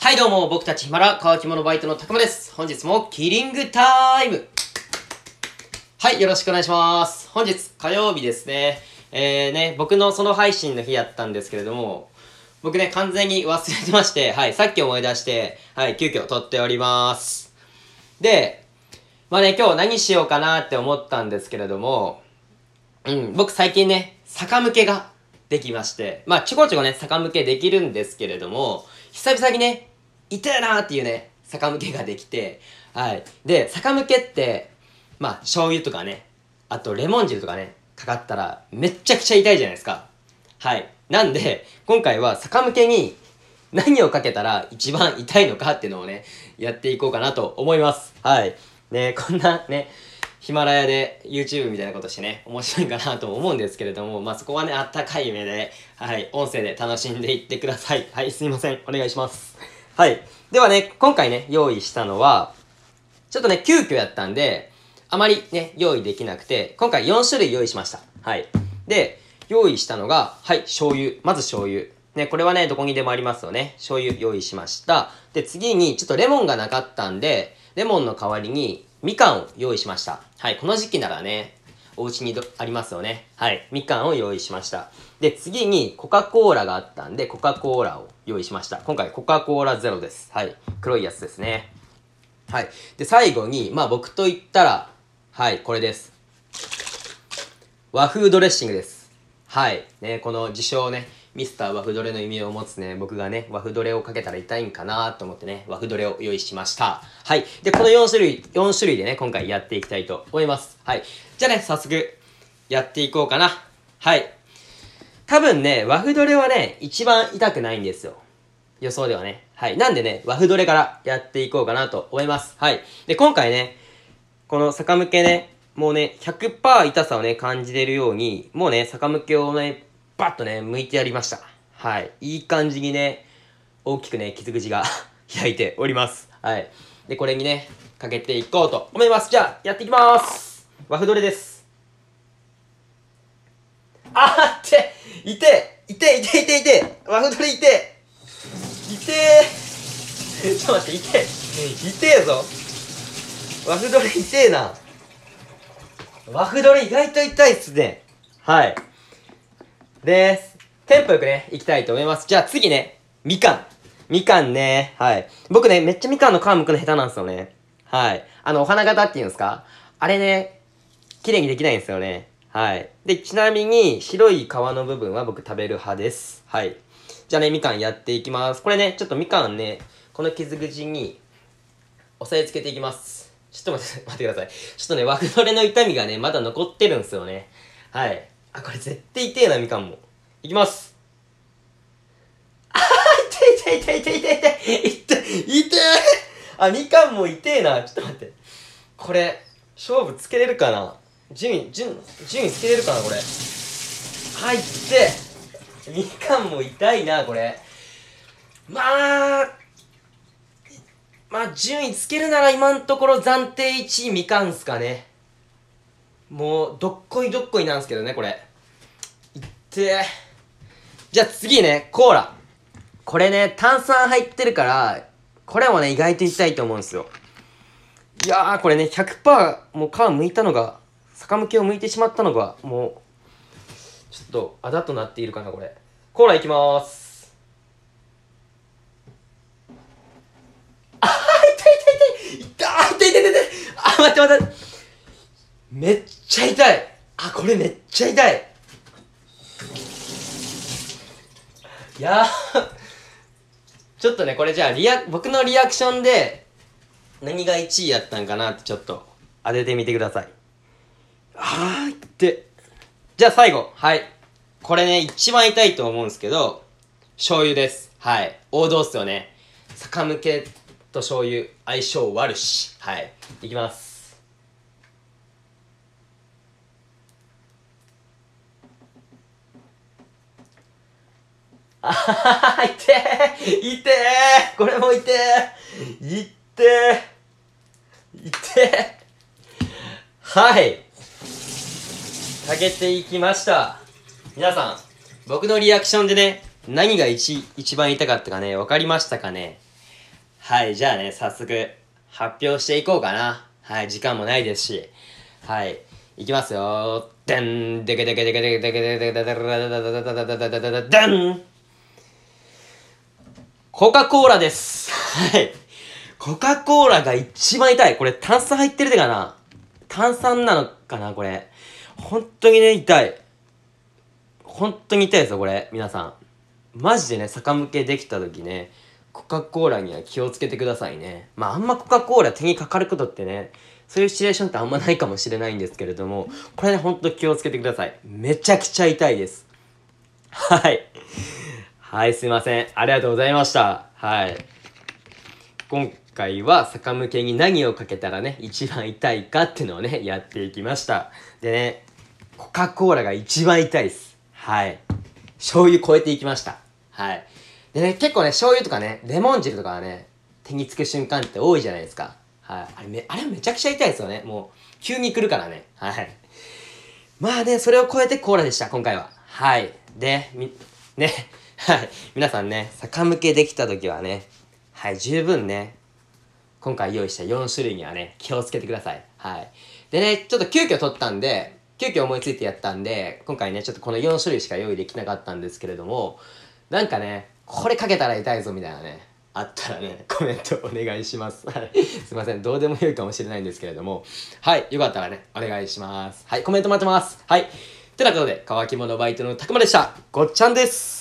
はいどうも、僕たちヒマラ乾き物バイトのたくまです。本日もキリングタイムはい、よろしくお願いします。本日火曜日ですね。えーね、僕のその配信の日やったんですけれども、僕ね、完全に忘れてまして、はい、さっき思い出して、はい、急遽撮っております。で、まあね、今日何しようかなって思ったんですけれども、うん、僕最近ね、逆向けができまして、まあちょこちょこね、逆向けできるんですけれども、久々にね、痛えなっていうね、逆向けができて、はい。で、逆向けって、まあ醤油とかね、あとレモン汁とかね、かかったらめっちゃくちゃ痛いじゃないですか。はい。なんで、今回は逆向けに何をかけたら一番痛いのかっていうのをね、やっていこうかなと思います。はい。ね、こんなね、ヒマラヤで YouTube みたいなことしてね、面白いかなと思うんですけれども、まあそこはね、あったかい目で、はい、音声で楽しんでいってください。はい、すいません。お願いします。はい。ではね、今回ね、用意したのは、ちょっとね、急遽やったんで、あまりね、用意できなくて、今回4種類用意しました。はい。で、用意したのが、はい、醤油。まず醤油。ね、これはね、どこにでもありますよね。醤油用意しました。で、次に、ちょっとレモンがなかったんで、レモンの代わりに、みかんを用意しました。はい、この時期ならね、お家にありますよね。はい、みかんを用意しました。で、次に、コカ・コーラがあったんで、コカ・コーラを用意しました。今回、コカ・コーラゼロです。はい、黒いやつですね。はい。で、最後に、まあ僕と言ったら、はい、これです。和風ドレッシングです。はい。ね、この自称ね、ミスター和風ドレの意味を持つね、僕がね、和風ドレをかけたら痛いんかなと思ってね、和風ドレを用意しました。はい。で、この4種類、4種類でね、今回やっていきたいと思います。はい。じゃあね、早速、やっていこうかな。はい。多分ね、和風ドレはね、一番痛くないんですよ。予想ではね。はい。なんでね、和風ドレからやっていこうかなと思います。はい。で、今回ね、この逆向けね、もうね、100%痛さをね、感じれるように、もうね、逆向けをね、バッとね、剥いてやりました。はい。いい感じにね、大きくね、傷口が 開いております。はい。で、これにね、かけていこうと思います。じゃあ、やっていきます。和風ドレです。あーって、いて、いて、いて、いて、いて、和風ドレいて、いてー。ちょっと待って、いて、いてえぞ。和風ドレ痛えな。和風ドレ意外と痛いっすね。はい。です。テンポよくね、いきたいと思います。じゃあ次ね、みかん。みかんね。はい。僕ね、めっちゃみかんの皮むくの下手なんですよね。はい。あの、お花形っていうんですか？あれね、綺麗にできないんですよね。はい。で、ちなみに、白い皮の部分は僕食べる派です。はい。じゃあね、みかんやっていきます。これね、ちょっとみかんね、この傷口に、押さえつけていきます。ちょっと待って、待ってください。ちょっとね、和風ドレの痛みがね、まだ残ってるんですよね。はい。あ、これ絶対痛えな、みかんも。いきます。あ、痛い痛い痛い痛い痛い痛い痛い痛いあ、みかんも痛えな。ちょっと待って。これ、勝負つけれるかな？順位、順、順位つけれるかな、これ。はい、痛え。みかんも痛いな、これ。まあ、まあ、順位つけるなら今のところ暫定1位みかんすかね。もう、どっこいどっこいなんすけどね、これ。て。じゃあ次ね、コーラ。これね、炭酸入ってるから、これもね、意外と痛いと思うんですよ。いやー、これね、100%もう皮剥いたのが、逆向けを剥いてしまったのが、もう、ちょっと、あだとなっているかな、これ。コーラいきまーす。痛い痛い痛い痛い痛い痛い痛いあ、待って待ってめっちゃ痛いあ、これめっちゃ痛いいやーちょっとね、これじゃあ、リア、僕のリアクションで、何が1位やったんかなってちょっと当ててみてください。あー、って。じゃあ最後、はい。これね、一番痛いと思うんですけど、醤油です。はい。王道っすよね。逆向けと醤油、相性悪し。はい。いきます。あははは、痛え痛えこれも痛え痛え痛えはい。かけていきました。皆さん僕のリアクションでね何が一一番痛かったかね分かりましたかね？はい、じゃあね、早速、発表していこうかな。はい、時間もないですし。はい、いきますよ。でん、でけでけでけでけでけでけでけでけでけでけでけでんコカ・コーラです。はい。コカ・コーラが一番痛い。これ炭酸入ってるでかな？炭酸なのかなこれ？本当にね、痛い。本当に痛いですよ、これ。皆さん。マジでね、逆向けできた時ね、コカ・コーラには気をつけてくださいね。まあ、あんまコカ・コーラ手にかかることってね、そういうシチュエーションってあんまないかもしれないんですけれども、これね、ほんと気をつけてください。めちゃくちゃ痛いです。はい。はい、すいません。ありがとうございました。はい。今回は逆向けに何をかけたらね、一番痛いかっていうのをね、やっていきました。でね、コカ・コーラが一番痛いです。はい。醤油超えていきました。はい。でね、結構ね、醤油とかね、レモン汁とかはね、手につく瞬間って多いじゃないですか。はい。あれめ、あれめちゃくちゃ痛いですよね。もう、急に来るからね。はい。まあね、それを超えてコーラでした、今回は。はい。で、み、ね、はい。皆さんね、逆向けできた時はね、はい、十分ね、今回用意した4種類にはね、気をつけてください。はい。でね、ちょっと急遽取ったんで、急遽思いついてやったんで、今回ね、ちょっとこの4種類しか用意できなかったんですけれども、なんかね、これかけたら痛いぞみたいなね、あったらね、コメントお願いします。はい。すいません、どうでもよいかもしれないんですけれども、はい、よかったらね、お願いします。はい、コメント待ってます。はい。てなことで、乾き物バイトのたくまでした。ごっちゃんです。